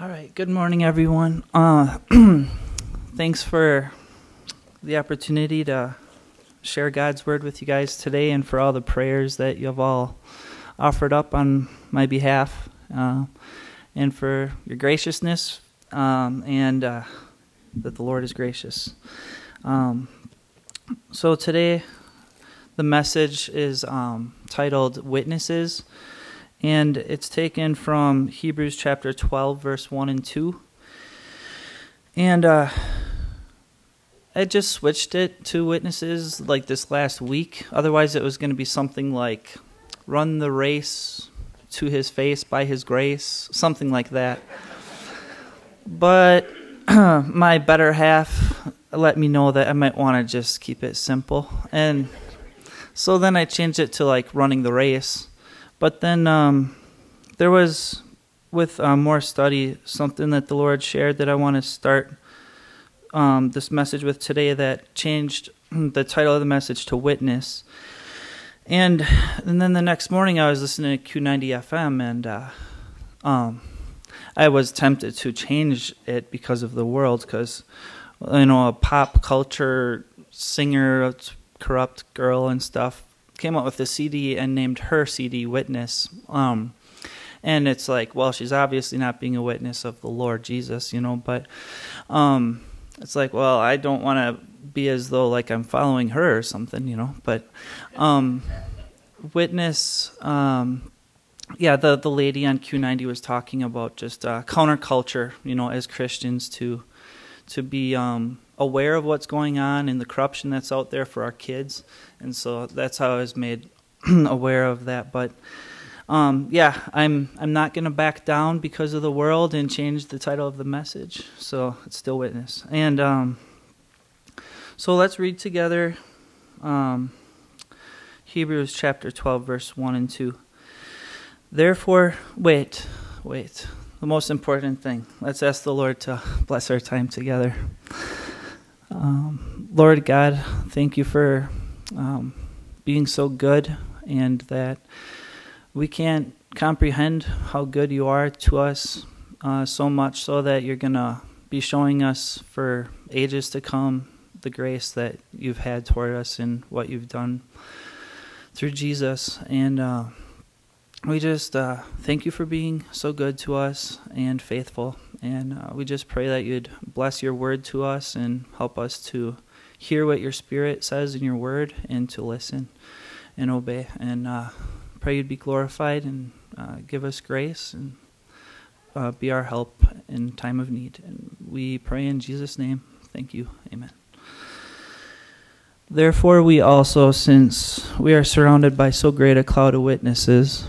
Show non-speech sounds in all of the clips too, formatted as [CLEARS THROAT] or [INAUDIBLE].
All right. Good morning, everyone. Uh, [CLEARS THROAT] thanks for the opportunity to share God's word with you guys today, and for all the prayers that you've all offered up on my behalf, uh, and for your graciousness, um, and uh, that the Lord is gracious. Um, so today, the message is um, titled "Witnesses." And it's taken from Hebrews chapter 12, verse 1 and 2. And uh, I just switched it to witnesses like this last week. Otherwise, it was going to be something like run the race to his face by his grace, something like that. But [CLEARS THROAT] my better half let me know that I might want to just keep it simple. And so then I changed it to like running the race but then um, there was, with uh, more study, something that the Lord shared that I want to start um, this message with today that changed [CLEARS THROAT] the title of the message to Witness. And and then the next morning I was listening to Q90 FM and uh, um, I was tempted to change it because of the world because you know a pop culture singer, corrupt girl and stuff came up with a CD and named her CD Witness. Um, and it's like, well, she's obviously not being a witness of the Lord Jesus, you know, but um, it's like, well, I don't want to be as though like I'm following her or something, you know, but um, witness. Um, yeah, the the lady on Q90 was talking about just uh, counterculture, you know, as Christians to to be um, aware of what's going on and the corruption that's out there for our kids, and so that's how I was made [CLEARS THROAT] aware of that. But um, yeah, I'm I'm not going to back down because of the world and change the title of the message. So it's still witness, and um, so let's read together um, Hebrews chapter 12, verse one and two. Therefore, wait, wait. The most important thing. Let's ask the Lord to bless our time together. Um, Lord God, thank you for um, being so good and that we can't comprehend how good you are to us uh, so much so that you're going to be showing us for ages to come the grace that you've had toward us and what you've done through Jesus. And uh, we just uh, thank you for being so good to us and faithful. And uh, we just pray that you'd bless your word to us and help us to hear what your spirit says in your word and to listen and obey. And uh, pray you'd be glorified and uh, give us grace and uh, be our help in time of need. And we pray in Jesus' name. Thank you. Amen. Therefore, we also, since we are surrounded by so great a cloud of witnesses,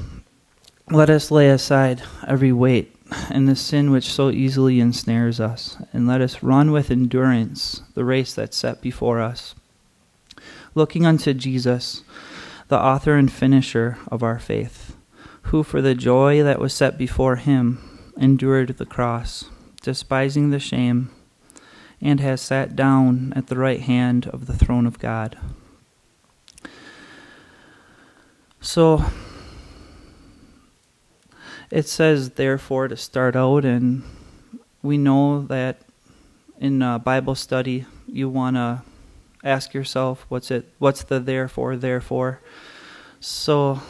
let us lay aside every weight and the sin which so easily ensnares us, and let us run with endurance the race that's set before us, looking unto Jesus, the author and finisher of our faith, who for the joy that was set before him endured the cross, despising the shame, and has sat down at the right hand of the throne of God. So, it says therefore to start out and we know that in a bible study you want to ask yourself what's it what's the therefore therefore? So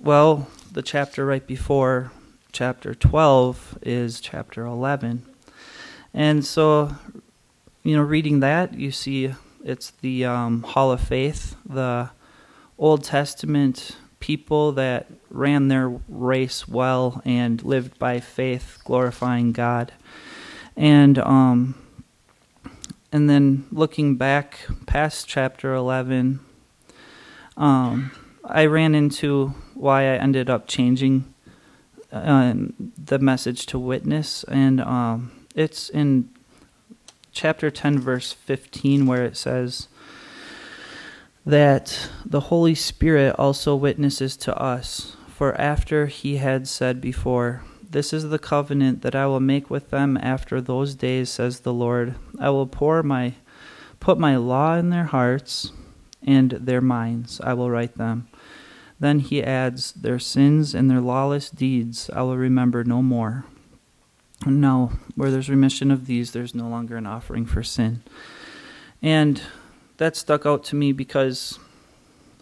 well the chapter right before chapter 12 is chapter 11 and so you know reading that you see it's the um, hall of faith the old testament people that ran their race well and lived by faith, glorifying God. And um, and then looking back past chapter 11, um, I ran into why I ended up changing uh, the message to witness, and um, it's in chapter 10, verse 15, where it says that the Holy Spirit also witnesses to us for after he had said before, This is the covenant that I will make with them after those days, says the Lord. I will pour my put my law in their hearts, and their minds I will write them. Then he adds, Their sins and their lawless deeds I will remember no more. No, where there's remission of these, there's no longer an offering for sin. And that stuck out to me because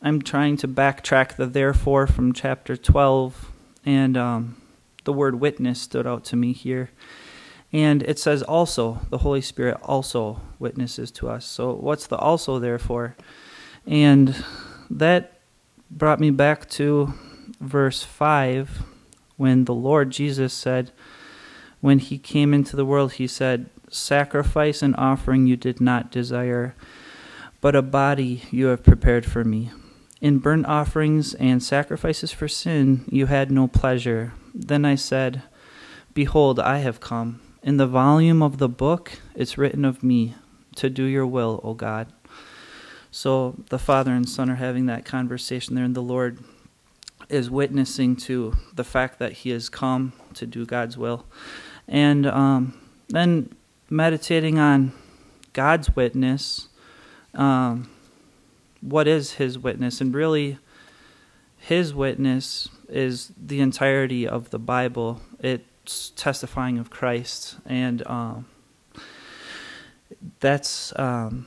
I'm trying to backtrack the therefore from chapter 12, and um, the word witness stood out to me here. And it says also, the Holy Spirit also witnesses to us. So, what's the also therefore? And that brought me back to verse 5 when the Lord Jesus said, when he came into the world, he said, Sacrifice and offering you did not desire, but a body you have prepared for me. In burnt offerings and sacrifices for sin you had no pleasure. Then I said, Behold, I have come. In the volume of the book it's written of me, to do your will, O God. So the Father and Son are having that conversation there, and the Lord is witnessing to the fact that He has come to do God's will. And um, then meditating on God's witness. Um, what is His witness? And really, His witness is the entirety of the Bible. It's testifying of Christ. And um, that's um,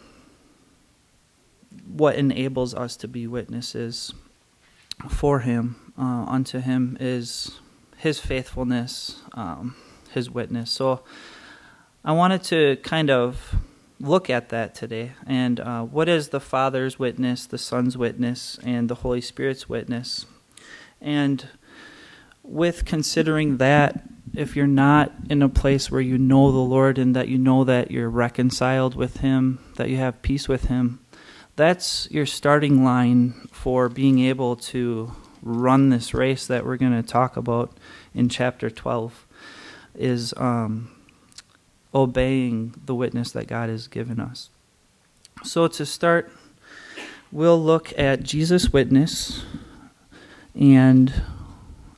what enables us to be witnesses for Him. Uh, unto Him is His faithfulness. Um, his witness. So I wanted to kind of look at that today. And uh, what is the Father's witness, the Son's witness, and the Holy Spirit's witness? And with considering that, if you're not in a place where you know the Lord and that you know that you're reconciled with Him, that you have peace with Him, that's your starting line for being able to run this race that we're going to talk about in chapter 12 is um, obeying the witness that God has given us. So, to start, we'll look at Jesus' witness, and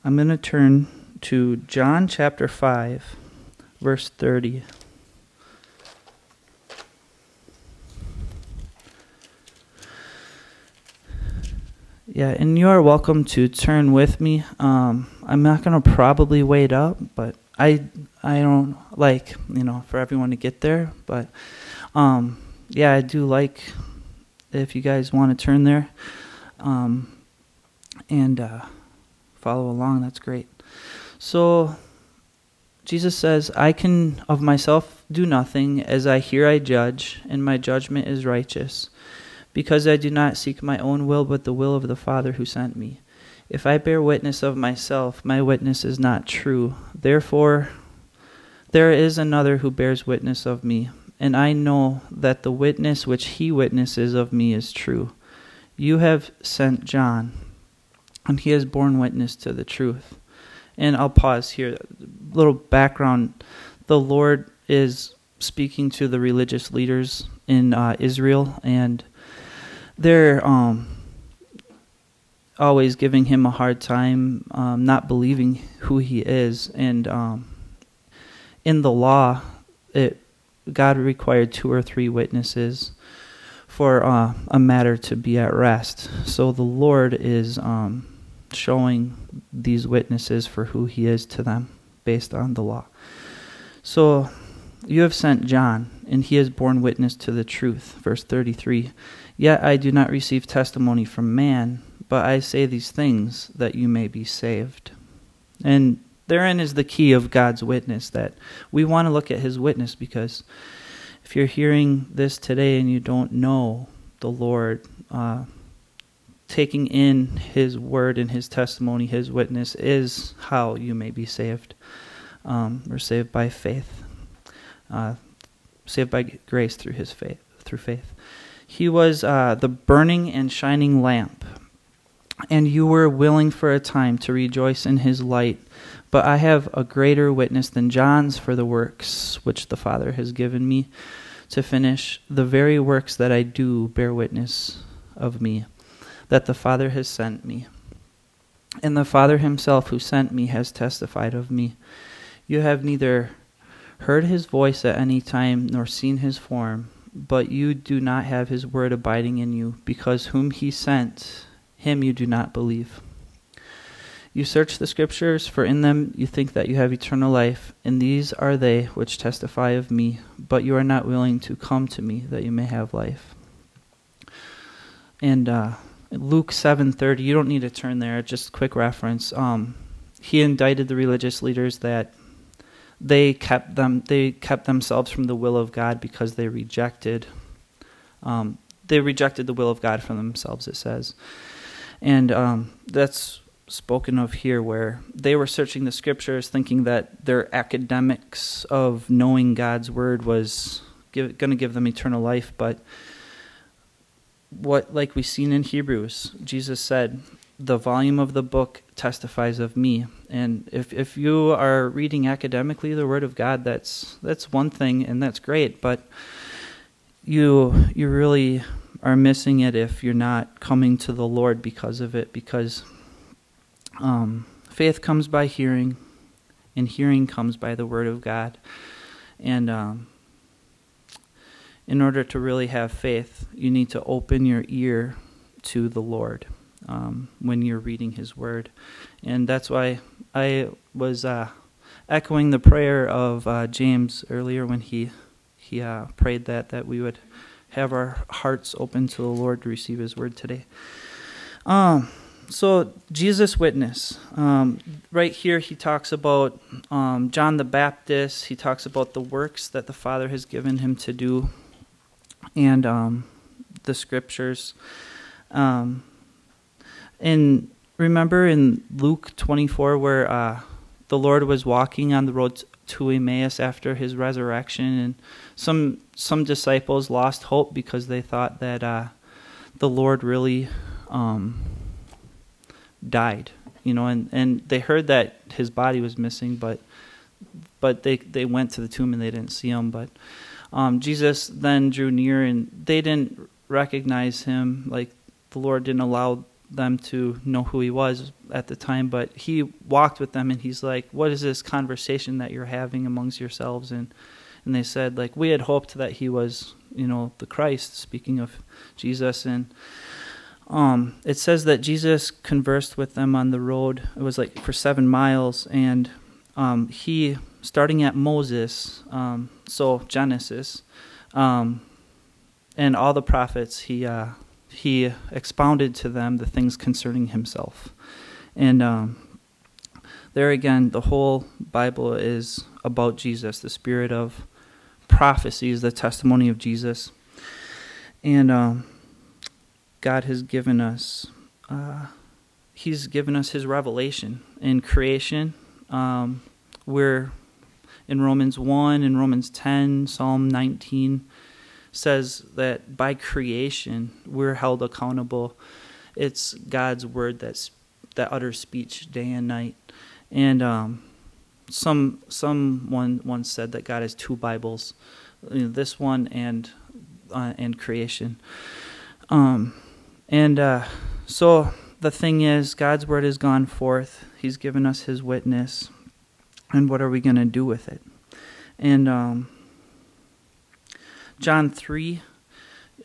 I'm going to turn to John chapter 5, verse 30. Yeah, and you are welcome to turn with me. Um, I'm not going to probably wait up, but I I don't like you know for everyone to get there, but um, yeah, I do like if you guys want to turn there um, and uh, follow along. That's great. So Jesus says, "I can of myself do nothing; as I hear, I judge, and my judgment is righteous." Because I do not seek my own will, but the will of the Father who sent me. If I bear witness of myself, my witness is not true. Therefore, there is another who bears witness of me, and I know that the witness which he witnesses of me is true. You have sent John, and he has borne witness to the truth. And I'll pause here. Little background. The Lord is speaking to the religious leaders in uh, Israel, and they're um, always giving him a hard time, um, not believing who he is. And um, in the law, it God required two or three witnesses for uh, a matter to be at rest. So the Lord is um, showing these witnesses for who He is to them based on the law. So you have sent John, and he has borne witness to the truth. Verse 33 Yet I do not receive testimony from man but I say these things that you may be saved. And therein is the key of God's witness that we want to look at his witness because if you're hearing this today and you don't know the Lord, uh, taking in his word and his testimony, his witness, is how you may be saved. Um, we're saved by faith, uh, saved by grace through his faith. Through faith, he was uh, the burning and shining lamp and you were willing for a time to rejoice in his light. But I have a greater witness than John's for the works which the Father has given me to finish. The very works that I do bear witness of me, that the Father has sent me. And the Father himself who sent me has testified of me. You have neither heard his voice at any time nor seen his form, but you do not have his word abiding in you, because whom he sent him you do not believe. You search the scriptures, for in them you think that you have eternal life, and these are they which testify of me, but you are not willing to come to me that you may have life. And uh, Luke 7:30, you don't need to turn there, just quick reference. Um, he indicted the religious leaders that they kept them they kept themselves from the will of God because they rejected um, they rejected the will of God for themselves. It says, and um, that's spoken of here, where they were searching the scriptures, thinking that their academics of knowing God's word was going to give them eternal life, but what like we've seen in Hebrews, Jesus said, the volume of the book testifies of me. And if if you are reading academically the Word of God, that's that's one thing, and that's great. But you you really are missing it if you're not coming to the Lord because of it. Because um, faith comes by hearing, and hearing comes by the Word of God. And um, in order to really have faith, you need to open your ear to the Lord um, when you're reading His Word. And that's why I was uh, echoing the prayer of uh, James earlier when he he uh, prayed that that we would have our hearts open to the Lord to receive His Word today. Um, so Jesus' witness, um, right here, he talks about um, John the Baptist. He talks about the works that the Father has given him to do, and um, the Scriptures. Um, and remember in Luke 24 where uh, the Lord was walking on the road to Emmaus after his resurrection, and some some disciples lost hope because they thought that uh, the Lord really um, died, you know, and, and they heard that his body was missing, but but they they went to the tomb and they didn't see him. But um, Jesus then drew near, and they didn't recognize him. Like the Lord didn't allow them to know who he was at the time, but he walked with them and he's like, What is this conversation that you're having amongst yourselves? And and they said, like, we had hoped that he was, you know, the Christ, speaking of Jesus. And um, it says that Jesus conversed with them on the road. It was like for seven miles, and um, he, starting at Moses, um, so Genesis, um, and all the prophets, he uh, he expounded to them the things concerning himself. And um, there again, the whole Bible is about Jesus. The spirit of prophecy is the testimony of Jesus. And um, God has given us, uh, He's given us His revelation in creation. Um, we're in Romans 1, in Romans 10, Psalm 19 says that by creation we're held accountable. It's God's word that's that utters speech day and night. And um, some someone once said that God has two Bibles, you know, this one and uh, and creation. Um, and uh, so the thing is, God's word has gone forth. He's given us His witness, and what are we going to do with it? And um, John 3,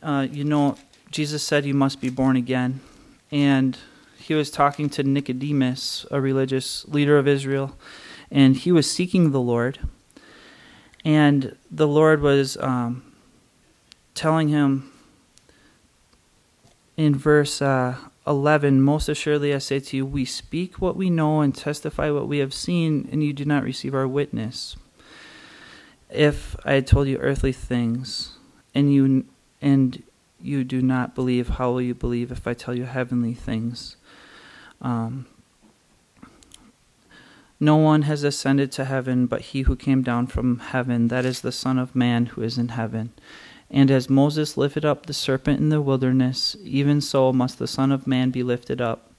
uh, you know, Jesus said you must be born again. And he was talking to Nicodemus, a religious leader of Israel, and he was seeking the Lord. And the Lord was um, telling him in verse uh, 11 Most assuredly I say to you, we speak what we know and testify what we have seen, and you do not receive our witness if I had told you earthly things and you and you do not believe, how will you believe if I tell you heavenly things? Um, no one has ascended to heaven but he who came down from heaven, that is the Son of Man who is in heaven. And as Moses lifted up the serpent in the wilderness, even so must the Son of Man be lifted up,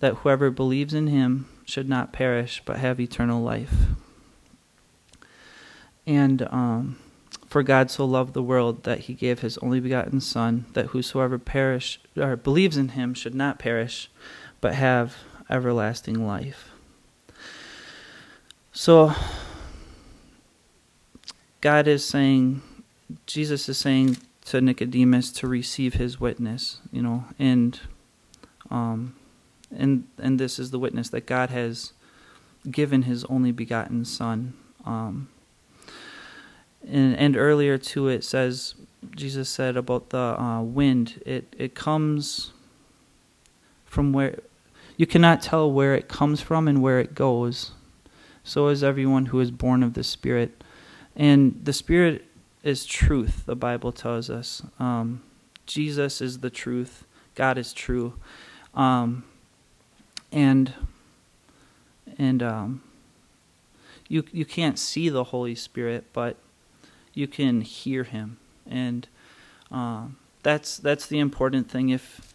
that whoever believes in him should not perish but have eternal life. And um, for God so loved the world that he gave his only begotten Son, that whosoever perish or believes in him should not perish, but have everlasting life. So God is saying, Jesus is saying to Nicodemus to receive his witness, you know, and um, and and this is the witness that God has given His only begotten Son. Um, and, and earlier too, it says Jesus said about the uh, wind. It it comes from where you cannot tell where it comes from and where it goes. So is everyone who is born of the Spirit, and the Spirit is truth. The Bible tells us. Um, Jesus is the truth. God is true. Um, and and um, you you can't see the Holy Spirit, but you can hear Him, and um, that's that's the important thing. If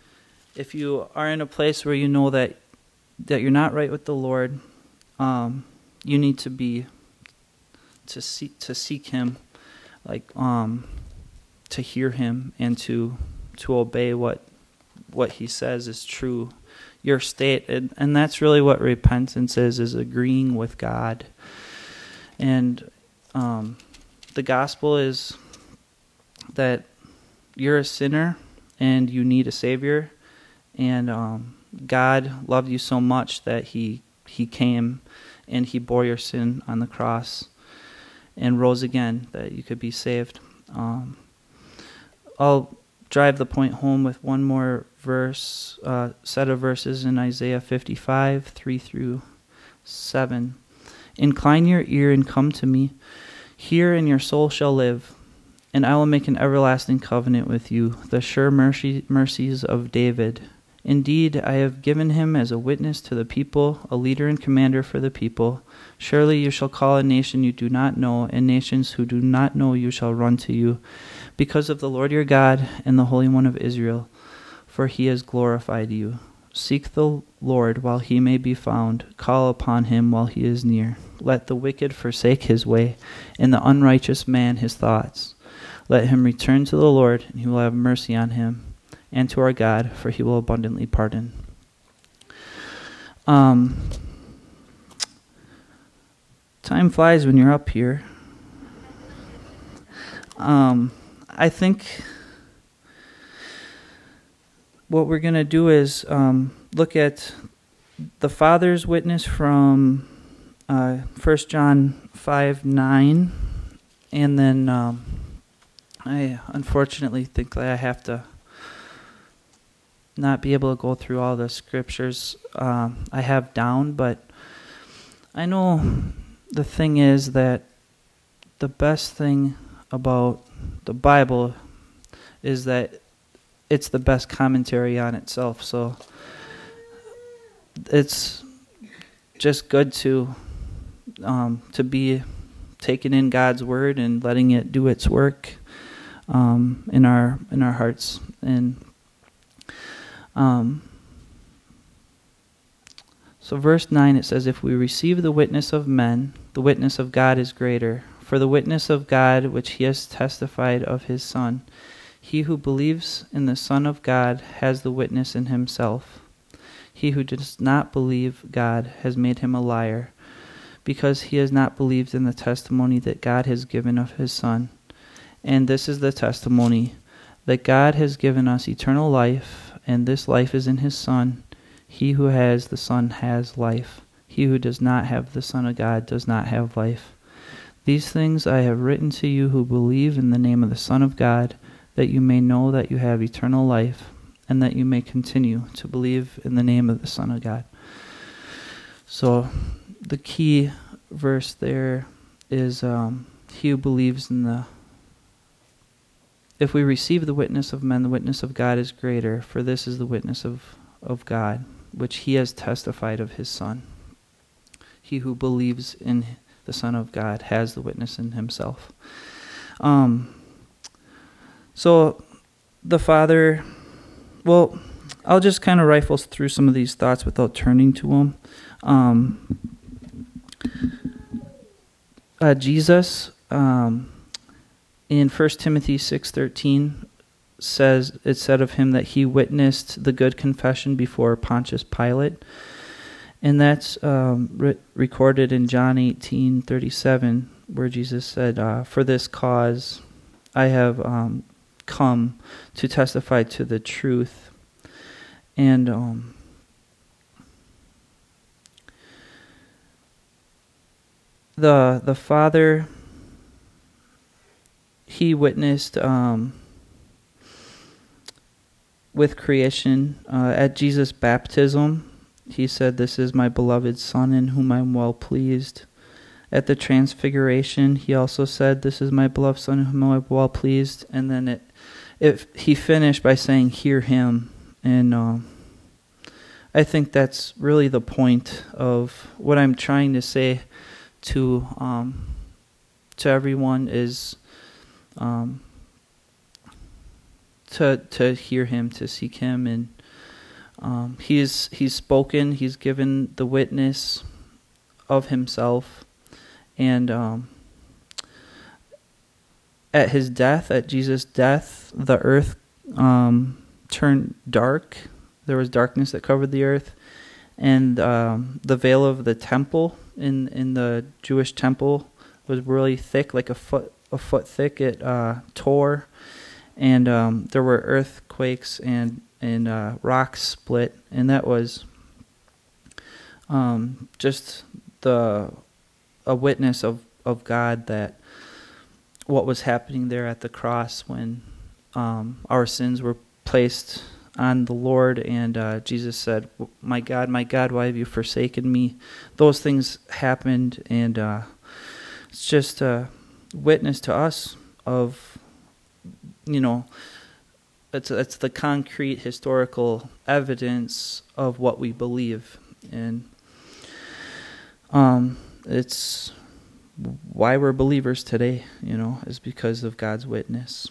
if you are in a place where you know that that you're not right with the Lord, um, you need to be to seek to seek Him, like um, to hear Him and to to obey what what He says is true your state. And, and that's really what repentance is is agreeing with god. And um, the gospel is that you're a sinner and you need a savior and um, god loved you so much that he he came and he bore your sin on the cross and rose again that you could be saved um, i'll drive the point home with one more verse, uh, set of verses in Isaiah 55, 3 through 7. Incline your ear and come to me. Hear, and your soul shall live. And I will make an everlasting covenant with you, the sure mercy, mercies of David. Indeed, I have given him as a witness to the people, a leader and commander for the people. Surely you shall call a nation you do not know, and nations who do not know you shall run to you, because of the Lord your God and the Holy One of Israel for he has glorified you. Seek the Lord while he may be found, call upon him while he is near. Let the wicked forsake his way, and the unrighteous man his thoughts. Let him return to the Lord, and he will have mercy on him, and to our God, for he will abundantly pardon. Um, time flies when you're up here. Um, I think what we're going to do is um, look at the Father's witness from uh, 1 John 5 9. And then um, I unfortunately think that I have to not be able to go through all the scriptures um, I have down, but I know the thing is that the best thing about the Bible is that it's the best commentary on itself. So it's just good to um, to be taking in God's word and letting it do its work um, in our in our hearts. And um, so verse 9 it says if we receive the witness of men the witness of God is greater. For the witness of God which he has testified of his son he who believes in the Son of God has the witness in himself. He who does not believe God has made him a liar, because he has not believed in the testimony that God has given of his Son. And this is the testimony that God has given us eternal life, and this life is in his Son. He who has the Son has life. He who does not have the Son of God does not have life. These things I have written to you who believe in the name of the Son of God that you may know that you have eternal life, and that you may continue to believe in the name of the Son of God. So, the key verse there is um, He who believes in the. If we receive the witness of men, the witness of God is greater, for this is the witness of, of God, which He has testified of His Son. He who believes in the Son of God has the witness in himself. Um, so the Father, well, I'll just kind of rifle through some of these thoughts without turning to them. Um, uh, Jesus um, in 1 Timothy 6:13 says it said of him that he witnessed the good confession before Pontius Pilate. And that's um, re- recorded in John 18:37 where Jesus said, uh, "For this cause I have um, come to testify to the truth. And the the Father he witnessed um, with creation uh, at Jesus' baptism. He said, "This is my beloved Son, in whom I am well pleased." At the Transfiguration, he also said, "This is my beloved Son, in whom I am well pleased." And then it, he finished by saying, "Hear him." And uh, I think that's really the point of what I'm trying to say to um, to everyone is um, to to hear him, to seek him, and um, he's he's spoken. He's given the witness of himself, and um, at his death, at Jesus' death, the earth um, turned dark. There was darkness that covered the earth, and um, the veil of the temple in in the Jewish temple was really thick, like a foot a foot thick. It uh, tore, and um, there were earthquakes and and uh, rocks split, and that was um, just the a witness of of God that what was happening there at the cross when um, our sins were placed on the Lord, and uh, Jesus said, "My God, my God, why have you forsaken me?" Those things happened, and uh, it's just a witness to us of, you know, it's it's the concrete historical evidence of what we believe, and um, it's why we're believers today. You know, is because of God's witness.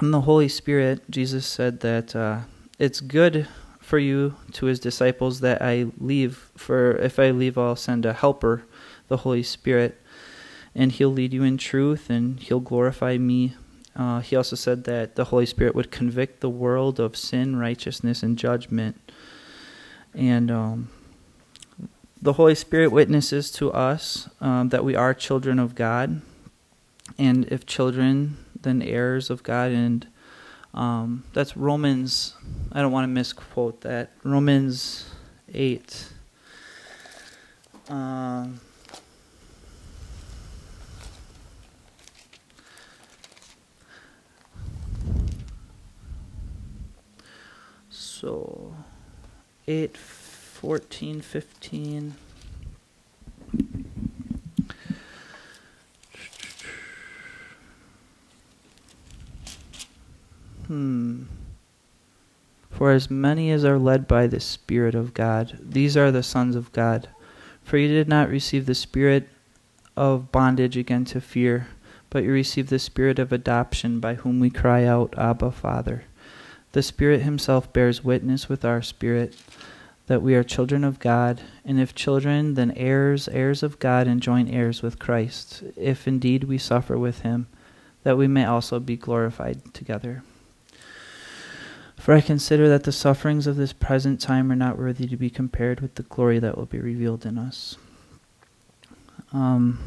And the Holy Spirit, Jesus said that uh, it's good for you to his disciples that I leave, for if I leave, I'll send a helper, the Holy Spirit, and he'll lead you in truth and he'll glorify me. Uh, he also said that the Holy Spirit would convict the world of sin, righteousness, and judgment. And um, the Holy Spirit witnesses to us um, that we are children of God. And if children, then heirs of God. And um, that's Romans, I don't want to misquote that. Romans 8. Um, so 8, 14, 15. Hmm. For as many as are led by the Spirit of God, these are the sons of God. For you did not receive the spirit of bondage again to fear, but you received the spirit of adoption, by whom we cry out, Abba, Father. The Spirit Himself bears witness with our spirit that we are children of God, and if children, then heirs, heirs of God, and joint heirs with Christ, if indeed we suffer with Him, that we may also be glorified together. For I consider that the sufferings of this present time are not worthy to be compared with the glory that will be revealed in us. Um,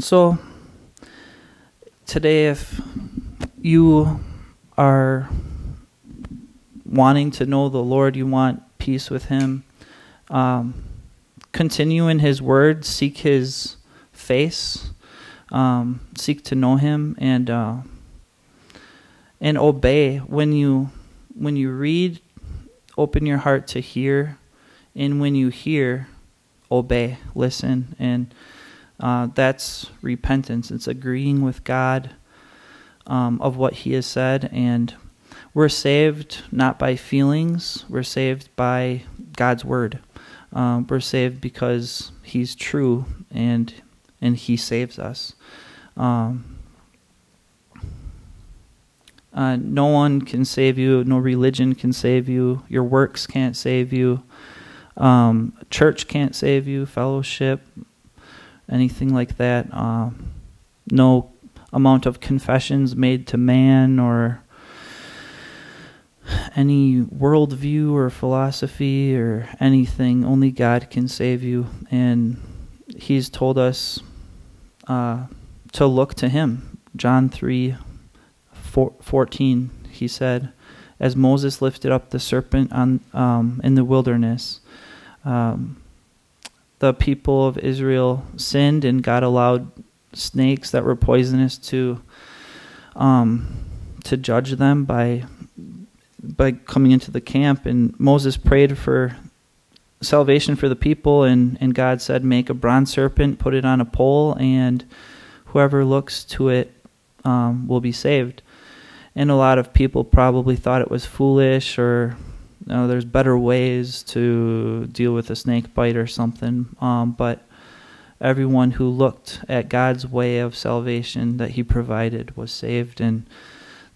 so, today, if you are wanting to know the Lord, you want peace with Him, um, continue in His Word, seek His face, um, seek to know Him, and uh, and obey when you when you read, open your heart to hear, and when you hear, obey, listen, and uh, that's repentance. It's agreeing with God um, of what He has said, and we're saved not by feelings. We're saved by God's word. Um, we're saved because He's true, and and He saves us. Um, uh, no one can save you. No religion can save you. Your works can't save you. Um, church can't save you. Fellowship, anything like that. Uh, no amount of confessions made to man or any worldview or philosophy or anything. Only God can save you, and He's told us uh, to look to Him. John three 14, he said, as Moses lifted up the serpent on um, in the wilderness, um, the people of Israel sinned and God allowed snakes that were poisonous to um, to judge them by by coming into the camp. And Moses prayed for salvation for the people and, and God said make a bronze serpent put it on a pole and whoever looks to it um, will be saved and a lot of people probably thought it was foolish or you know, there's better ways to deal with a snake bite or something um, but everyone who looked at God's way of salvation that he provided was saved and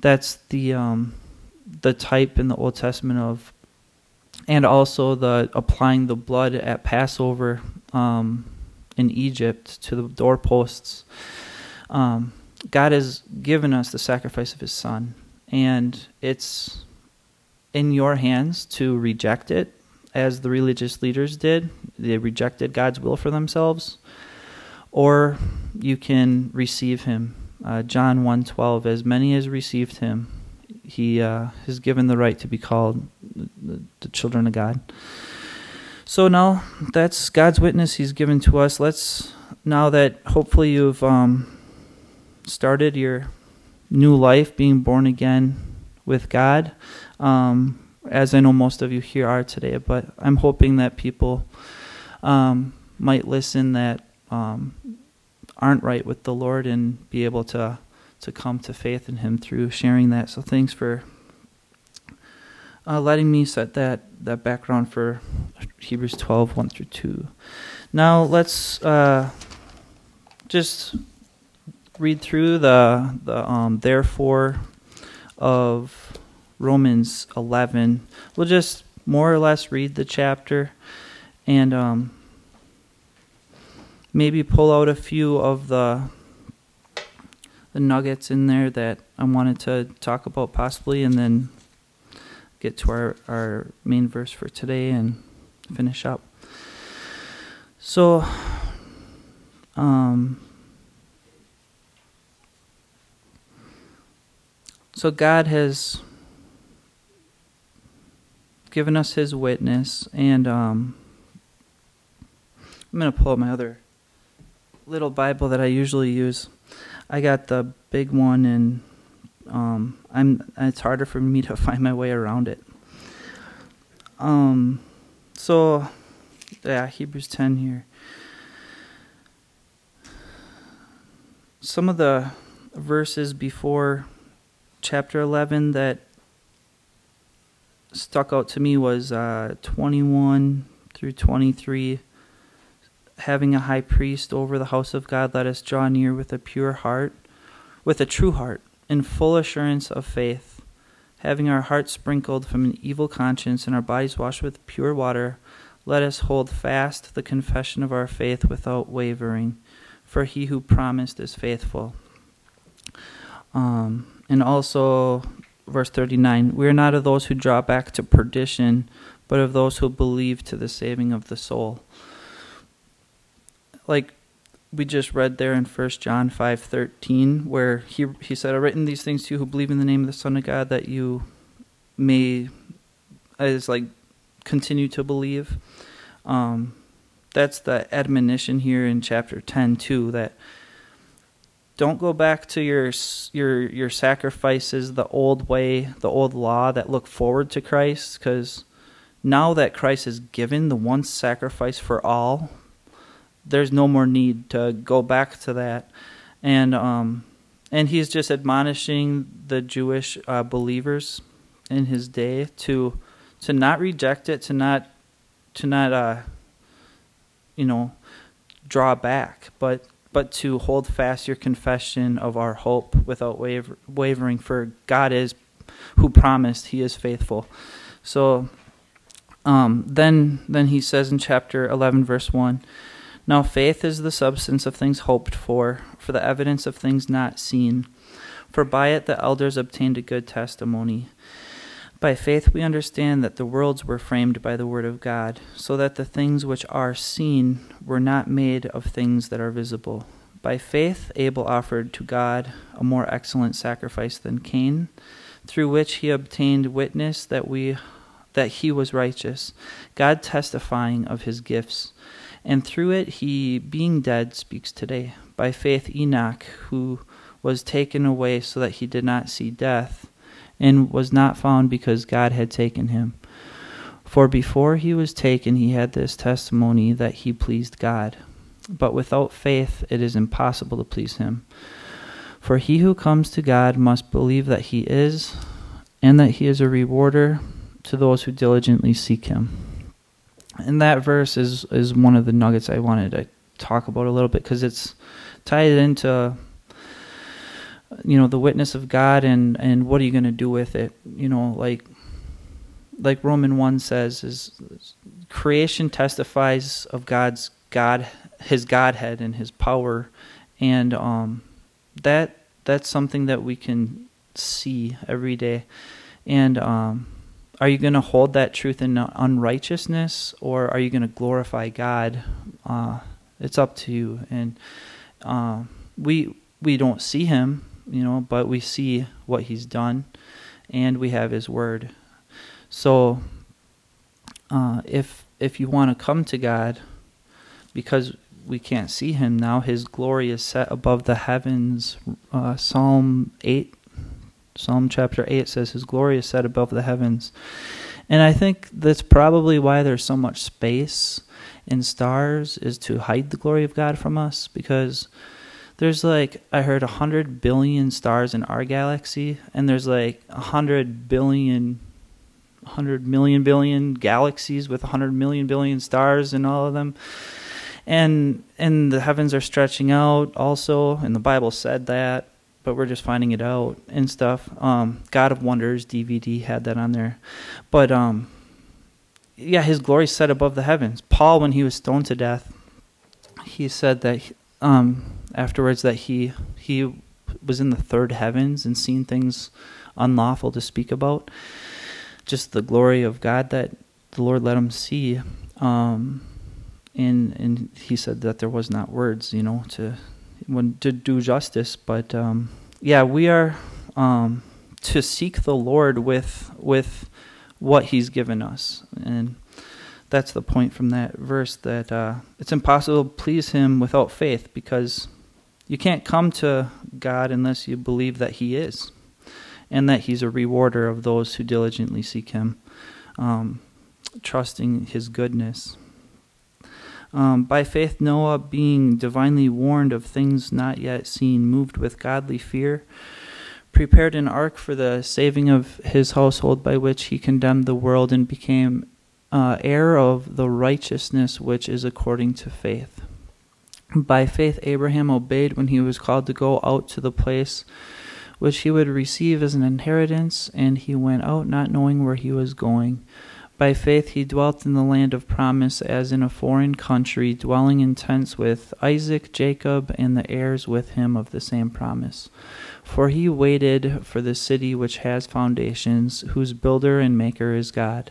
that's the um, the type in the Old Testament of, and also the applying the blood at Passover um, in Egypt to the doorposts. Um, God has given us the sacrifice of His Son, and it's in your hands to reject it, as the religious leaders did. They rejected God's will for themselves, or you can receive Him. Uh, John 1:12 As many as received Him, he uh, is given the right to be called the, the, children of God. So now that's God's witness He's given to us. Let's now that hopefully you've um, started your new life, being born again with God, um, as I know most of you here are today. But I'm hoping that people um, might listen that um, aren't right with the Lord and be able to to come to faith in Him through sharing that. So thanks for uh, letting me set that, that background for Hebrews 12, 1 through 2. Now let's uh, just read through the, the um, therefore of Romans 11. We'll just more or less read the chapter and um, maybe pull out a few of the the nuggets in there that I wanted to talk about possibly, and then get to our, our main verse for today and finish up. So, um, so God has given us His witness, and um, I'm going to pull up my other little Bible that I usually use. I got the big one, and um, I'm. It's harder for me to [LAUGHS] find my way around it. Um, so yeah, Hebrews ten here. Some of the verses before chapter eleven that stuck out to me was uh, twenty one through twenty three having a high priest over the house of God, let us draw near with a pure heart, with a true heart, in full assurance of faith, having our hearts sprinkled from an evil conscience and our bodies washed with pure water. Let us hold fast the confession of our faith without wavering, for he who promised is faithful. Um, and also, verse 39 We are not of those who draw back to perdition, but of those who believe to the saving of the soul like we just read there in First John five thirteen, where he he said, "I've written these things to you who believe in the name of the Son of God, that you may, as like, continue to believe." Um, that's the admonition here in chapter ten too. That don't go back to your your your sacrifices, the old way, the old law that look forward to Christ, because now that Christ has given the one sacrifice for all there's no more need to go back to that. And um, and he's just admonishing the Jewish uh, believers in his day to to not reject it, to not to not uh, you know draw back, but but to hold fast your confession of our hope without waver- wavering. For God is who promised; He is faithful. So um, then then he says in chapter eleven, verse one. Now faith is the substance of things hoped for, for the evidence of things not seen. For by it the elders obtained a good testimony. By faith we understand that the worlds were framed by the word of God, so that the things which are seen were not made of things that are visible. By faith Abel offered to God a more excellent sacrifice than Cain, through which he obtained witness that we that he was righteous, God testifying of his gifts And through it, he, being dead, speaks today. By faith, Enoch, who was taken away so that he did not see death, and was not found because God had taken him. For before he was taken, he had this testimony that he pleased God. But without faith, it is impossible to please him. For he who comes to God must believe that he is, and that he is a rewarder to those who diligently seek him. And that verse is, is one of the nuggets I wanted to talk about a little bit because it's tied into you know the witness of God and and what are you going to do with it you know like like Roman 1 says is, is creation testifies of God's God his godhead and his power and um that that's something that we can see every day. And um, are you going to hold that truth in unrighteousness, or are you going to glorify God? Uh, it's up to you. And uh, we we don't see Him, you know, but we see what He's done, and we have His Word. So, uh, if if you want to come to God, because we can't see him now. His glory is set above the heavens. Uh, Psalm 8, Psalm chapter 8 says, His glory is set above the heavens. And I think that's probably why there's so much space in stars, is to hide the glory of God from us. Because there's like, I heard 100 billion stars in our galaxy, and there's like 100 billion 100 million billion galaxies with 100 million billion stars in all of them. And and the heavens are stretching out also and the bible said that but we're just finding it out and stuff. Um, god of wonders dvd had that on there. But um yeah his glory set above the heavens. Paul when he was stoned to death he said that He, um afterwards that he he was in the third heavens and seen things unlawful to speak about. Just the glory of god that the lord let him see. Um and and he said that there was not words, you know, to when to do justice. But um, yeah, we are um, to seek the Lord with with what He's given us, and that's the point from that verse that uh, it's impossible to please Him without faith because you can't come to God unless you believe that He is, and that He's a rewarder of those who diligently seek Him, um, trusting His goodness. Um, by faith, Noah, being divinely warned of things not yet seen, moved with godly fear, prepared an ark for the saving of his household, by which he condemned the world and became uh, heir of the righteousness which is according to faith. By faith, Abraham obeyed when he was called to go out to the place which he would receive as an inheritance, and he went out not knowing where he was going. By faith he dwelt in the land of promise as in a foreign country, dwelling in tents with Isaac, Jacob, and the heirs with him of the same promise. For he waited for the city which has foundations, whose builder and maker is God.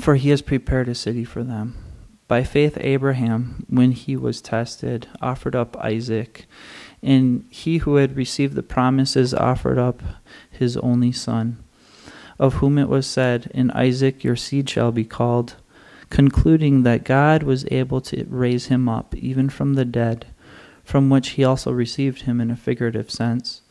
For he has prepared a city for them. By faith, Abraham, when he was tested, offered up Isaac. And he who had received the promises offered up his only son of whom it was said, In Isaac your seed shall be called, concluding that God was able to raise him up even from the dead, from which he also received him in a figurative sense.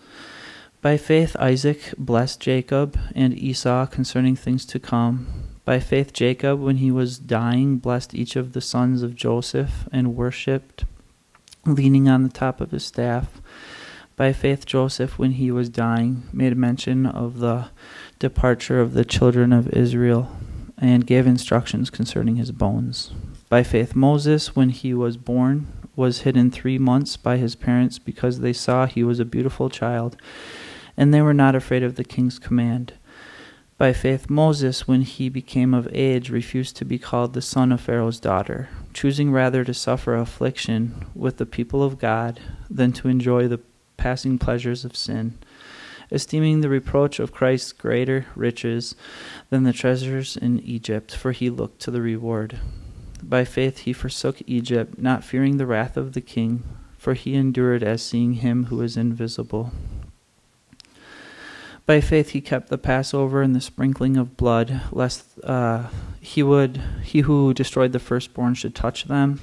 By faith Isaac blessed Jacob and Esau concerning things to come. By faith Jacob, when he was dying, blessed each of the sons of Joseph and worshipped, leaning on the top of his staff. By faith, Joseph, when he was dying, made mention of the departure of the children of Israel and gave instructions concerning his bones. By faith, Moses, when he was born, was hidden three months by his parents because they saw he was a beautiful child, and they were not afraid of the king's command. By faith, Moses, when he became of age, refused to be called the son of Pharaoh's daughter, choosing rather to suffer affliction with the people of God than to enjoy the passing pleasures of sin, esteeming the reproach of Christ greater riches than the treasures in Egypt, for he looked to the reward. By faith he forsook Egypt, not fearing the wrath of the king, for he endured as seeing him who is invisible. By faith he kept the Passover and the sprinkling of blood, lest uh, he would he who destroyed the firstborn should touch them.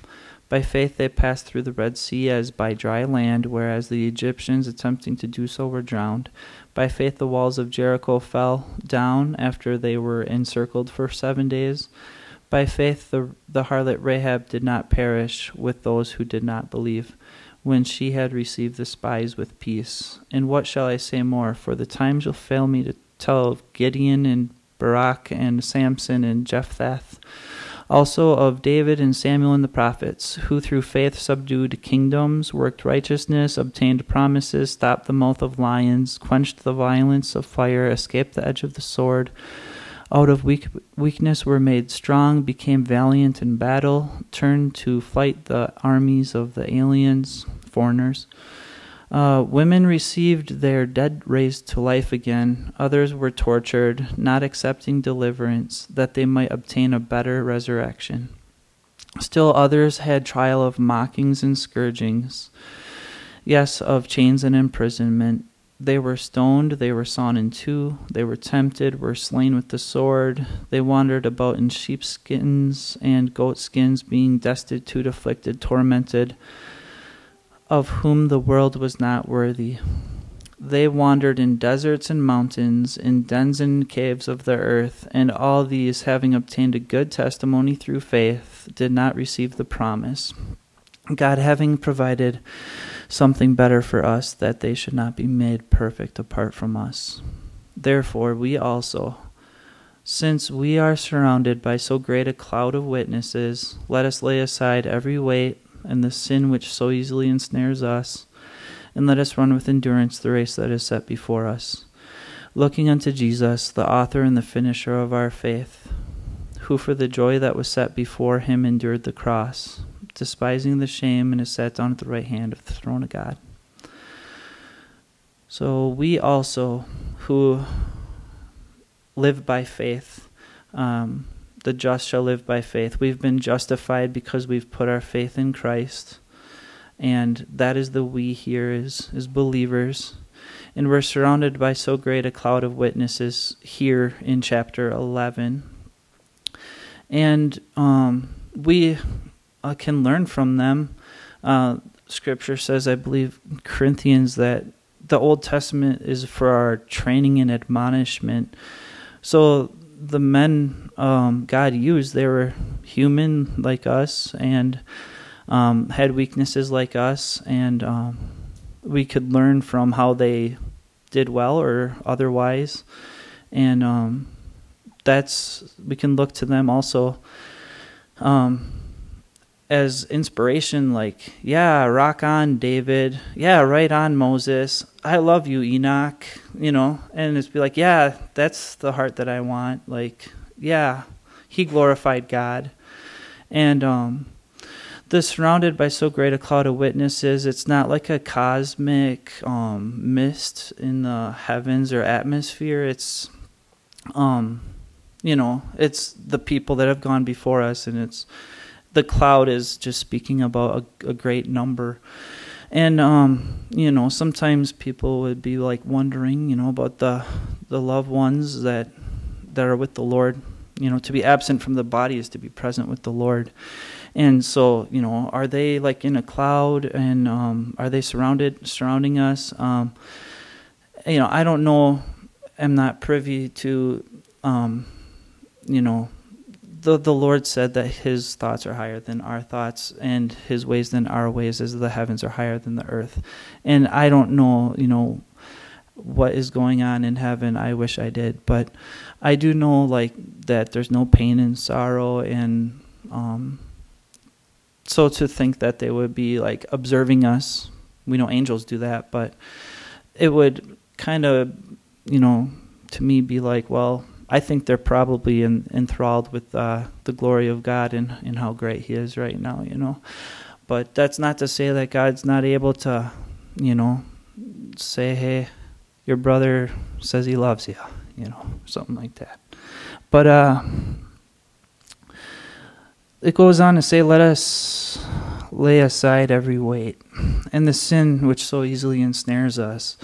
By faith they passed through the Red Sea as by dry land, whereas the Egyptians attempting to do so were drowned. By faith the walls of Jericho fell down after they were encircled for seven days. By faith the, the harlot Rahab did not perish with those who did not believe, when she had received the spies with peace. And what shall I say more? For the time shall fail me to tell of Gideon and Barak and Samson and Jephthah also of David and Samuel and the prophets, who through faith subdued kingdoms, worked righteousness, obtained promises, stopped the mouth of lions, quenched the violence of fire, escaped the edge of the sword. Out of weak, weakness were made strong, became valiant in battle, turned to fight the armies of the aliens, foreigners. Uh, women received their dead raised to life again. Others were tortured, not accepting deliverance, that they might obtain a better resurrection. Still others had trial of mockings and scourgings, yes, of chains and imprisonment. They were stoned, they were sawn in two, they were tempted, were slain with the sword. They wandered about in sheepskins and goatskins, being destitute, afflicted, tormented of whom the world was not worthy. They wandered in deserts and mountains, in dens and caves of the earth, and all these, having obtained a good testimony through faith, did not receive the promise. God having provided something better for us, that they should not be made perfect apart from us. Therefore, we also, since we are surrounded by so great a cloud of witnesses, let us lay aside every weight and the sin which so easily ensnares us, and let us run with endurance the race that is set before us, looking unto Jesus, the author and the finisher of our faith, who for the joy that was set before him endured the cross, despising the shame, and is sat down at the right hand of the throne of God. So we also, who live by faith, um, the just shall live by faith. We've been justified because we've put our faith in Christ. And that is the we here is as believers. And we're surrounded by so great a cloud of witnesses here in chapter 11. And um, we uh, can learn from them. Uh, scripture says, I believe, Corinthians, that the Old Testament is for our training and admonishment. So the men um, God used, they were human like us and um, had weaknesses like us, and um, we could learn from how they did well or otherwise, and um, that's we can look to them also um, as inspiration. Like, yeah, rock on, David. Yeah, right on, Moses. I love you, Enoch. You know, and it's be like, yeah, that's the heart that I want. Like, yeah, he glorified God. And um, the surrounded by so great a cloud of witnesses, it's not like a cosmic um, mist in the heavens or atmosphere. It's, um, you know, it's the people that have gone before us, and it's the cloud is just speaking about a, a great number. And um, you know, sometimes people would be like wondering, you know, about the the loved ones that that are with the Lord. You know to be absent from the body is to be present with the lord. And so you know are they like in a cloud? And um, are they surrounded surrounding us? Um, you know i don't know. I'm not privy to um, you know the the Lord said that His thoughts are higher than our thoughts, and His ways than our ways, as the heavens are higher than the earth. And I don't know, you know, what is going on in heaven. I wish I did, but I do know like that there's no pain and sorrow, and um, so to think that they would be like observing us, we know angels do that, but it would kind of, you know, to me be like, well, I think they're probably in, enthralled with uh, the glory of God and, and how great He is right now, you know. But that's not to say that God's not able to, you know, say, hey, your brother says he loves you, you know, something like that. But uh, it goes on to say, let us lay aside every weight and the sin which so easily ensnares us.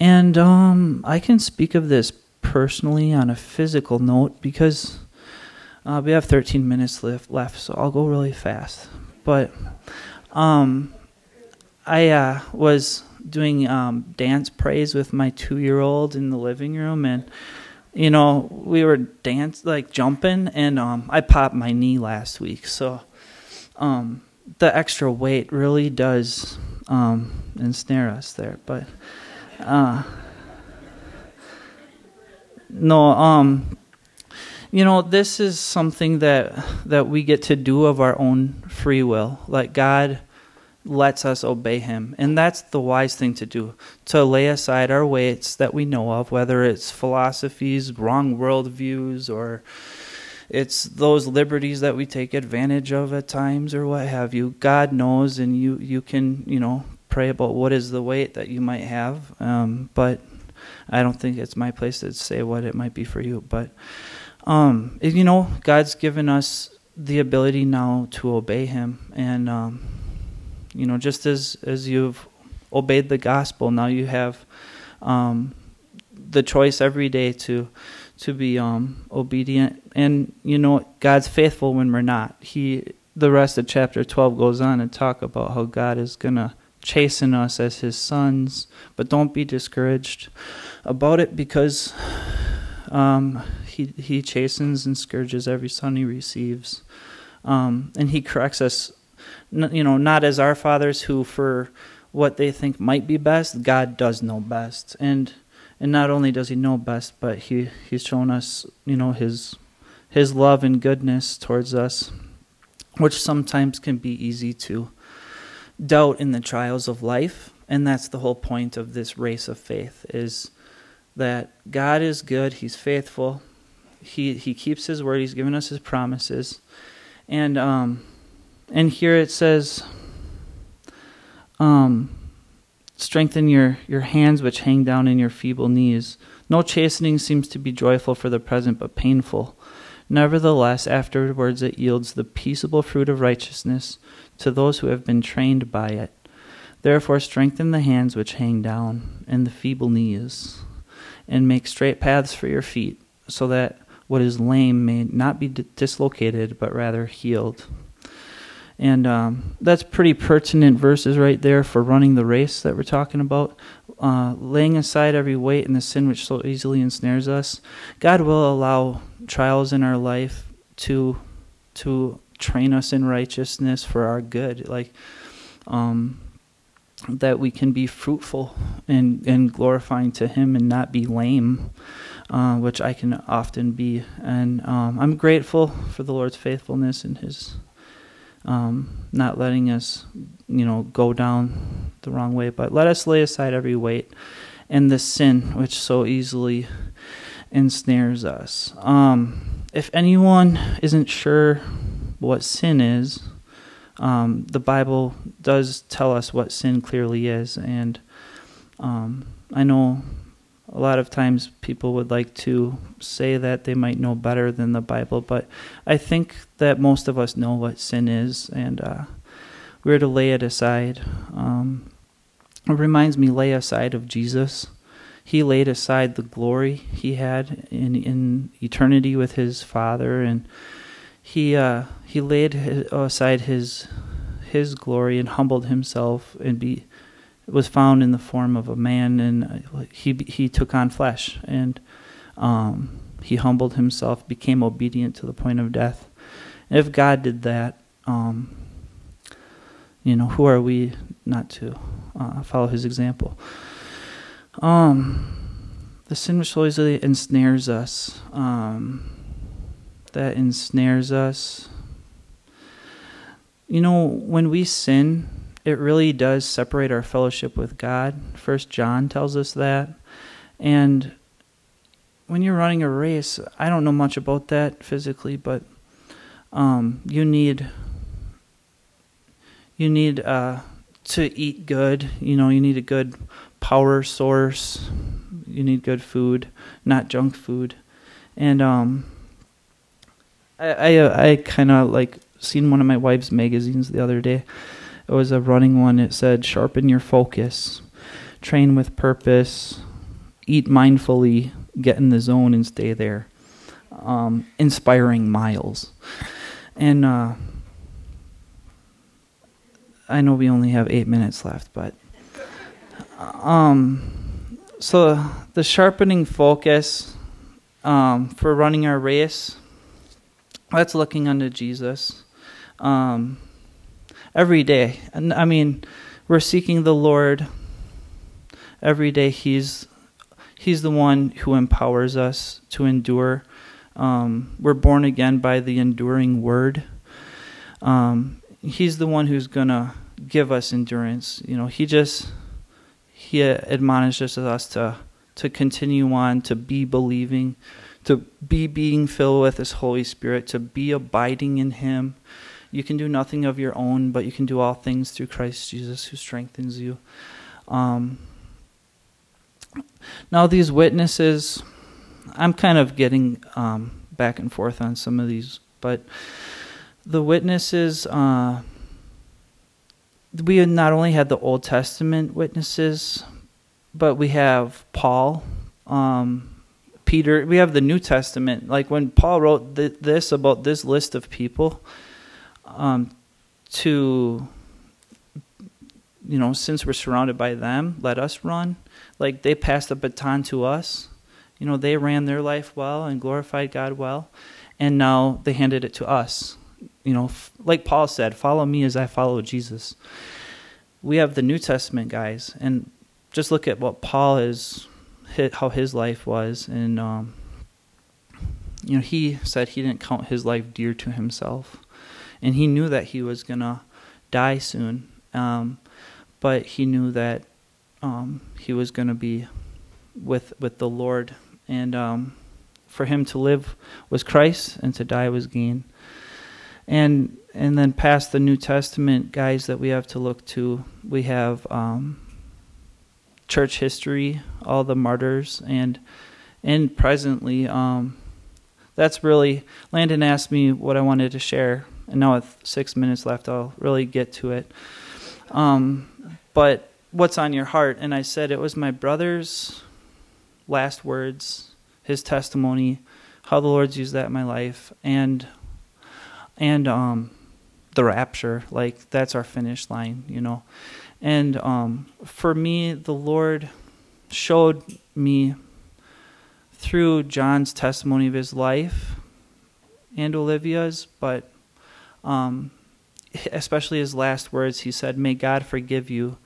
And um, I can speak of this personally on a physical note because uh, we have 13 minutes left, left, so I'll go really fast. But um, I uh, was doing um, dance praise with my two-year-old in the living room, and you know we were dance like jumping, and um, I popped my knee last week, so um, the extra weight really does um, ensnare us there. But uh, no, um, you know, this is something that that we get to do of our own free will. Like God lets us obey Him, and that's the wise thing to do. To lay aside our weights that we know of, whether it's philosophies, wrong worldviews, or it's those liberties that we take advantage of at times, or what have you. God knows, and you you can you know pray about what is the weight that you might have, um, but I don't think it's my place to say what it might be for you, but um, you know, God's given us the ability now to obey Him, and um, you know, just as as you've obeyed the gospel, now you have um, the choice every day to to be um, obedient, and you know, God's faithful when we're not. He the rest of chapter 12 goes on and talk about how God is going to chasten us as his sons, but don't be discouraged about it because um, he he chastens and scourges every son he receives, um, and he corrects us. You know, not as our fathers who, for what they think might be best, God does know best, and and not only does He know best, but He He's shown us, you know, His His love and goodness towards us, which sometimes can be easy to doubt in the trials of life, and that's the whole point of this race of faith is that God is good, He's faithful, He He keeps His word, He's given us His promises, and um, and here it says, um, strengthen your your hands which hang down in your feeble knees. No chastening seems to be joyful for the present, but painful. Nevertheless, afterwards it yields the peaceable fruit of righteousness to those who have been trained by it. Therefore, strengthen the hands which hang down and the feeble knees and make straight paths for your feet, so that what is lame may not be dislocated, but rather healed. And um, that's pretty pertinent verses right there for running the race that we're talking about. Uh, laying aside every weight and the sin which so easily ensnares us. God will allow trials in our life to to train us in righteousness for our good. Like um, that we can be fruitful and, and glorifying to Him and not be lame, uh, which I can often be. And um, I'm grateful for the Lord's faithfulness and His um, not letting us, you know, go down the wrong way. But let us lay aside every weight and the sin which so easily ensnares us. Um, if anyone isn't sure what sin is, um, the Bible does tell us what sin clearly is, and um, I know a lot of times people would like to say that they might know better than the Bible, but I think that most of us know what sin is, and uh, we're to lay it aside. Um, it reminds me, lay aside of Jesus. He laid aside the glory he had in in eternity with his Father, and he uh, he laid aside his his glory and humbled himself and be was found in the form of a man and uh, he he took on flesh and um, he humbled himself, became obedient to the point of death. If God did that, um, you know, who are we not to uh, follow his example? Um, the sin which easily ensnares us, um, that ensnares us. You know, when we sin, it really does separate our fellowship with God. First John tells us that. And when you're running a race, I don't know much about that physically, but um, you need you need uh, to eat good. You know, you need a good power source. You need good food, not junk food. And um, I I, I kind of like seen one of my wife's magazines the other day. It was a running one. It said, "Sharpen your focus, train with purpose, eat mindfully, get in the zone, and stay there." Um, inspiring miles, and uh, I know we only have eight minutes left, but um, so the sharpening focus um, for running our race. That's looking unto Jesus. Um, every day. And I mean, we're seeking the Lord every day. He's He's the one who empowers us to endure. Um, we're born again by the enduring word. Um, he's the one who's gonna give us endurance. You know, he just he admonishes us to to continue on, to be believing, to be being filled with His Holy Spirit, to be abiding in Him, you can do nothing of your own, but you can do all things through Christ Jesus who strengthens you. Um, now, these witnesses, I'm kind of getting um, back and forth on some of these, but the witnesses, uh, we not only had the Old Testament witnesses, but we have Paul, um, Peter, we have the New Testament. Like when Paul wrote th- this about this list of people, um, to you know since we're surrounded by them let us run. Like they passed the baton to us. You know they ran their life well and glorified god well and now they handed it to us. You know like paul said follow me as i follow jesus. We have the new testament guys and just look at what paul is how his life was and um, you know he said he didn't count his life dear to himself and he knew that he was gonna die soon. Um, but he knew that um, he was gonna be with with the Lord, and um, for him to live was Christ, and to die was gain. And and then past the New Testament guys that we have to look to, we have um, church history, all the martyrs, and and presently, um, that's really Landon asked me what I wanted to share and now with six minutes left, I'll really get to it. Um, but what's on your heart? And I said it was my brother's last words, his testimony, how the Lord's used that in my life, and and um, the rapture. Like that's our finish line, you know. And um, for me, the Lord showed me through John's testimony of his life and Olivia's, but um, especially his last words, he said, May God forgive you.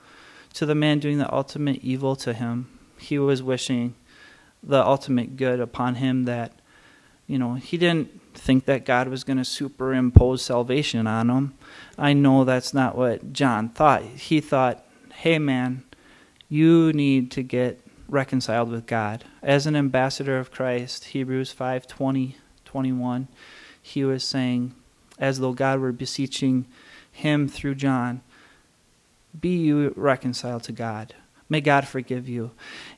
To the man doing the ultimate evil to him, he was wishing the ultimate good upon him that, you know, he didn't think that God was going to superimpose salvation on him. I know that's not what John thought. He thought, hey, man, you need to get reconciled with God. As an ambassador of Christ, Hebrews 5 20, 21, he was saying, as though God were beseeching him through John, Be you reconciled to God. May God forgive you.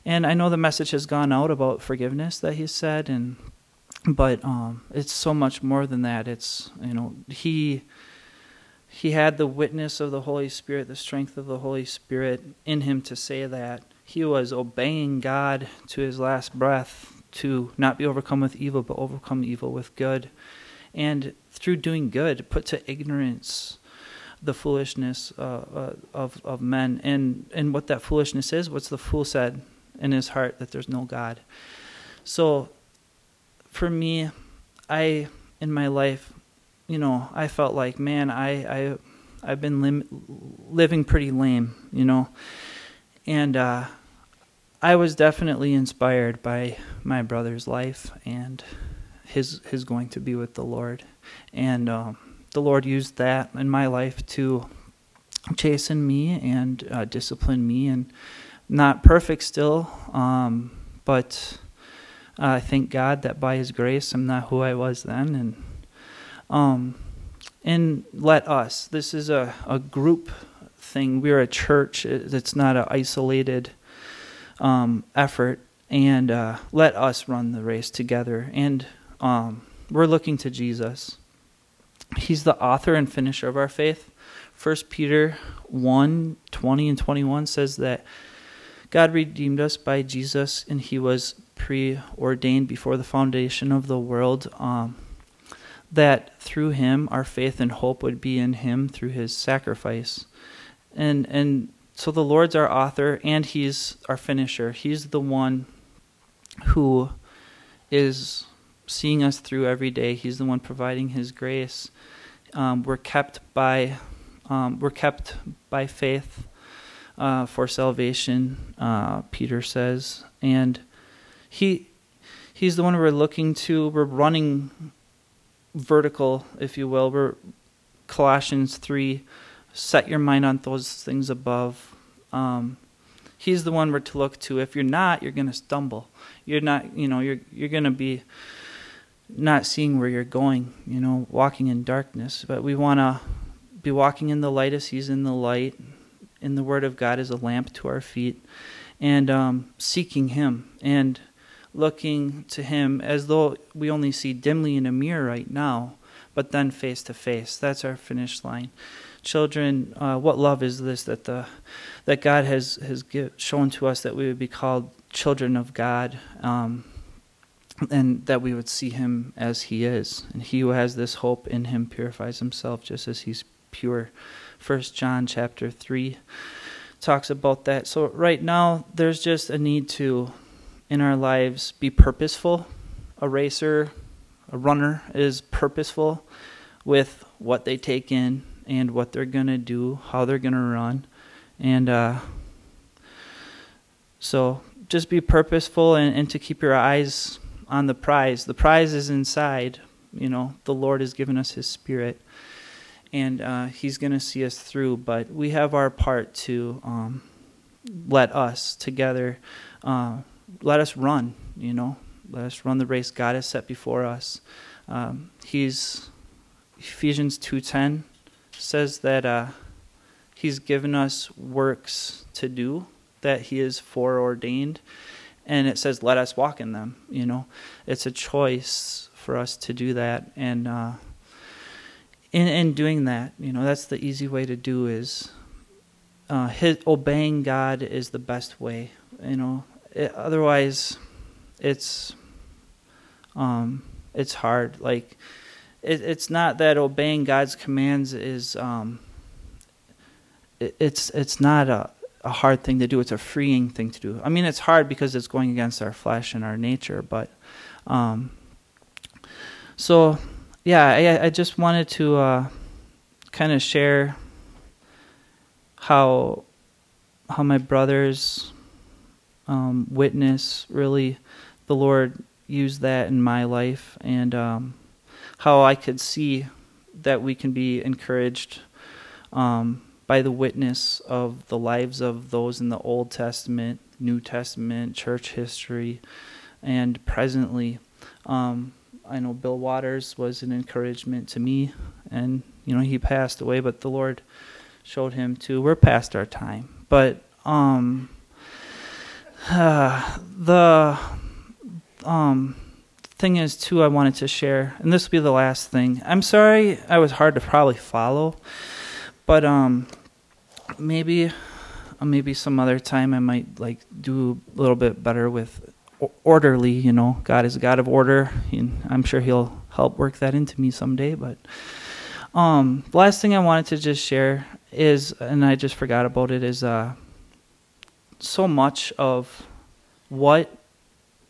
And I know the message has gone out about forgiveness that he said, and but um, it's so much more than that. It's you know he he had the witness of the Holy Spirit, the strength of the Holy Spirit in him to say that he was obeying God to his last breath to not be overcome with evil, but overcome evil with good and through doing good, put to ignorance the foolishness uh, uh, of of men, and and what that foolishness is. What's the fool said in his heart that there's no God. So, for me, I in my life, you know, I felt like, man, I I I've been lim- living pretty lame, you know, and uh, I was definitely inspired by my brother's life and his his going to be with the Lord, and um, the Lord used that in my life to chasten me and uh, discipline me, and not perfect still, um, but I thank God that by His grace I'm not who I was then, and um, and let us. This is a a group thing. We're a church. It's not an isolated um, effort, and uh, let us run the race together. And um, we're looking to Jesus. He's the author and finisher of our faith. First Peter 1 20 and 21 says that God redeemed us by Jesus, and He was preordained before the foundation of the world. Um, that through Him our faith and hope would be in Him through His sacrifice, and and so the Lord's our author and He's our finisher. He's the one who is seeing us through every day. He's the one providing His grace. Um, we're kept by um, we're kept by faith uh, for salvation, uh, Peter says, and he he's the one we're looking to. We're running vertical, if you will. We're Colossians three. Set your mind on those things above. Um, he's the one we're to look to. If you're not, you're going to stumble. You're not, you know, you're you're going to be not seeing where you're going. You know, walking in darkness. But we want to be walking in the light as He's in the light in the Word of God is a lamp to our feet, and um, seeking Him and looking to Him as though we only see dimly in a mirror right now, but then face to face. That's our finish line. Children, uh, what love is this that the that God has has give, shown to us that we would be called children of God, um, and that we would see Him as He is, and He who has this hope in Him purifies himself just as He's pure. First John chapter 3 talks about that. So right now there's just a need to in our lives be purposeful. A racer, a runner is purposeful with what they take in and what they're going to do, how they're going to run. And uh, so just be purposeful and, and to keep your eyes on the prize. The prize is inside. You know, the Lord has given us His Spirit and uh, He's going to see us through. But we have our part to um, let us together, uh, let us run. You know, let us run the race God has set before us. Um, he's Ephesians two ten says that uh, He's given us works to do that He is foreordained, and it says, "Let us walk in them." You know, it's a choice for us to do that, and uh, in in doing that, you know, that's the easy way to do is uh, his, obeying God is the best way. You know, it, otherwise, it's um, it's hard. Like it, it's not that obeying God's commands is um, it, it's it's not a a hard thing to do. It's a freeing thing to do. I mean, it's hard because it's going against our flesh and our nature, but um, so yeah, I, I just wanted to uh, kind of share how how my brothers um, witness really the Lord used that in my life and um, how I could see that we can be encouraged um, by the witness of the lives of those in the Old Testament, New Testament, church history, and presently. Um, I know Bill Waters was an encouragement to me, and you know he passed away, but the Lord showed him too. We're past our time, but um, uh, [SIGHS] the um thing is too I wanted to share, and this will be the last thing. I'm sorry I was hard to probably follow, but um maybe uh, maybe some other time I might like do a little bit better with orderly. You know, God is a God of order, and I'm sure He'll help work that into me someday. But um, the last thing I wanted to just share is, and I just forgot about it, is uh, so much of what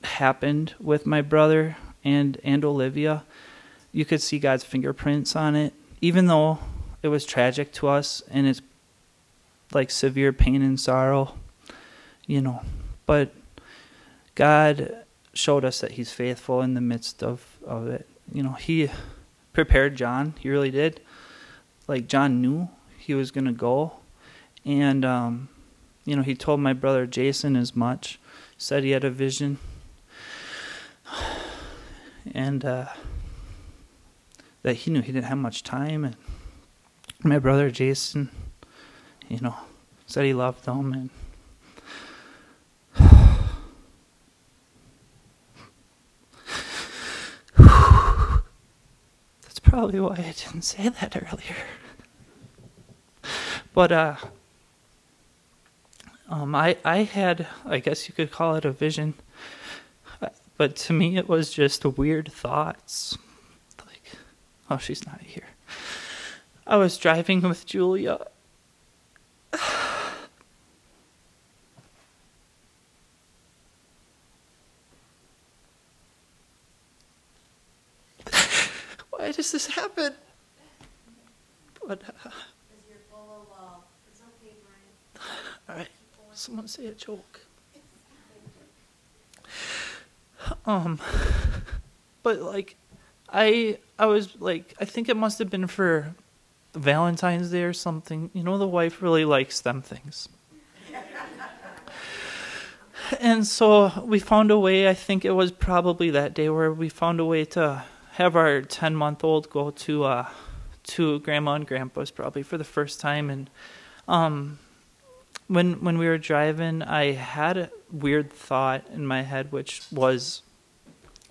happened with my brother and and Olivia, you could see God's fingerprints on it, even though it was tragic to us and it's like severe pain and sorrow, you know. But God showed us that He's faithful in the midst of, of it. You know, He prepared John, He really did. Like, John knew he was to go. And, um, you know, he told my brother Jason as much, said he had a vision. And, uh, that he knew he didn't have much time and my brother Jason, you know, said he loved them and [SIGHS] that's probably why I didn't say that earlier. But uh um I I had I guess you could call it a vision. But to me it was just weird thoughts. Like oh she's not here. I was driving with Julia. [SIGHS] Why does this happen? But, uh, [SIGHS] all right, someone say a joke. Um, [LAUGHS] but like, I I was like, I think it must have been for Valentine's Day or something. You know, the wife really likes them things. [LAUGHS] and so we found a way, I think it was probably that day where we found a way to have our 10 month old go to, uh, to grandma and grandpa's probably for the first time. And, um, when, when we were driving, I had a weird thought in my head, which was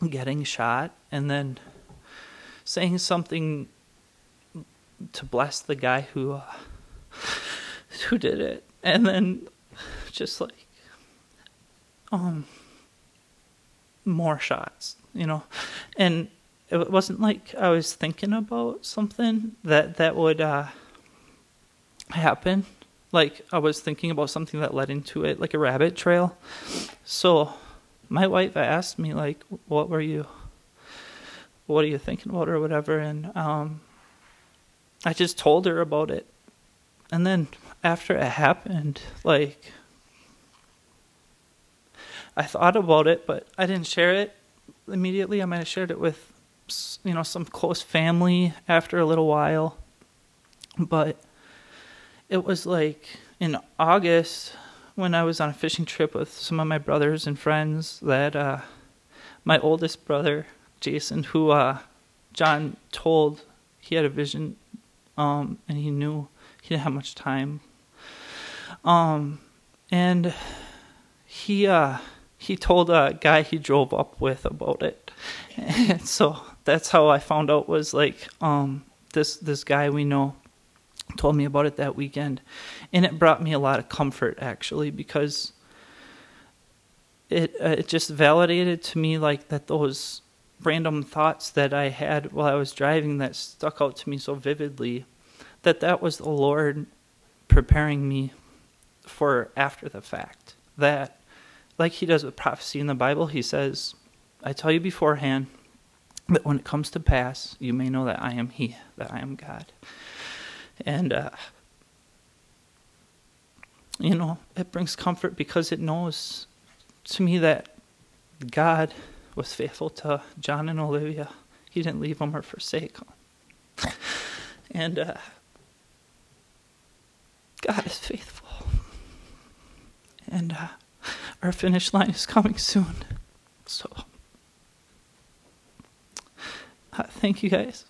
getting shot and then saying something to bless the guy who uh, [LAUGHS] who did it, and then just like um more shots, you know, and it wasn't like I was thinking about something that that would uh, happen. Like I was thinking about something that led into it, like a rabbit trail. So my wife asked me like, "What were you? What are you thinking about, or whatever?" And um, I just told her about it. And then after it happened, like, I thought about it, but I didn't share it immediately. I might have shared it with, you know, some close family after a little while. But it was like in August when I was on a fishing trip with some of my brothers and friends that uh, my oldest brother, Jason, who uh, John told he had a vision um, and he knew he didn't have much time. Um, and he uh, he told a guy he drove up with about it, [LAUGHS] and so that's how I found out was like um, this this guy we know told me about it that weekend, and it brought me a lot of comfort actually because it uh, it just validated to me like that those random thoughts that I had while I was driving that stuck out to me so vividly that that was the Lord preparing me for after the fact. That, like He does with prophecy in the Bible, He says, I tell you beforehand that when it comes to pass, you may know that I am He, that I am God. And, uh, you know, it brings comfort because it knows to me that God was faithful to John and Olivia. He didn't leave them or forsake them. [LAUGHS] And uh, God is faithful. And uh, our finish line is coming soon. So, uh, thank you guys.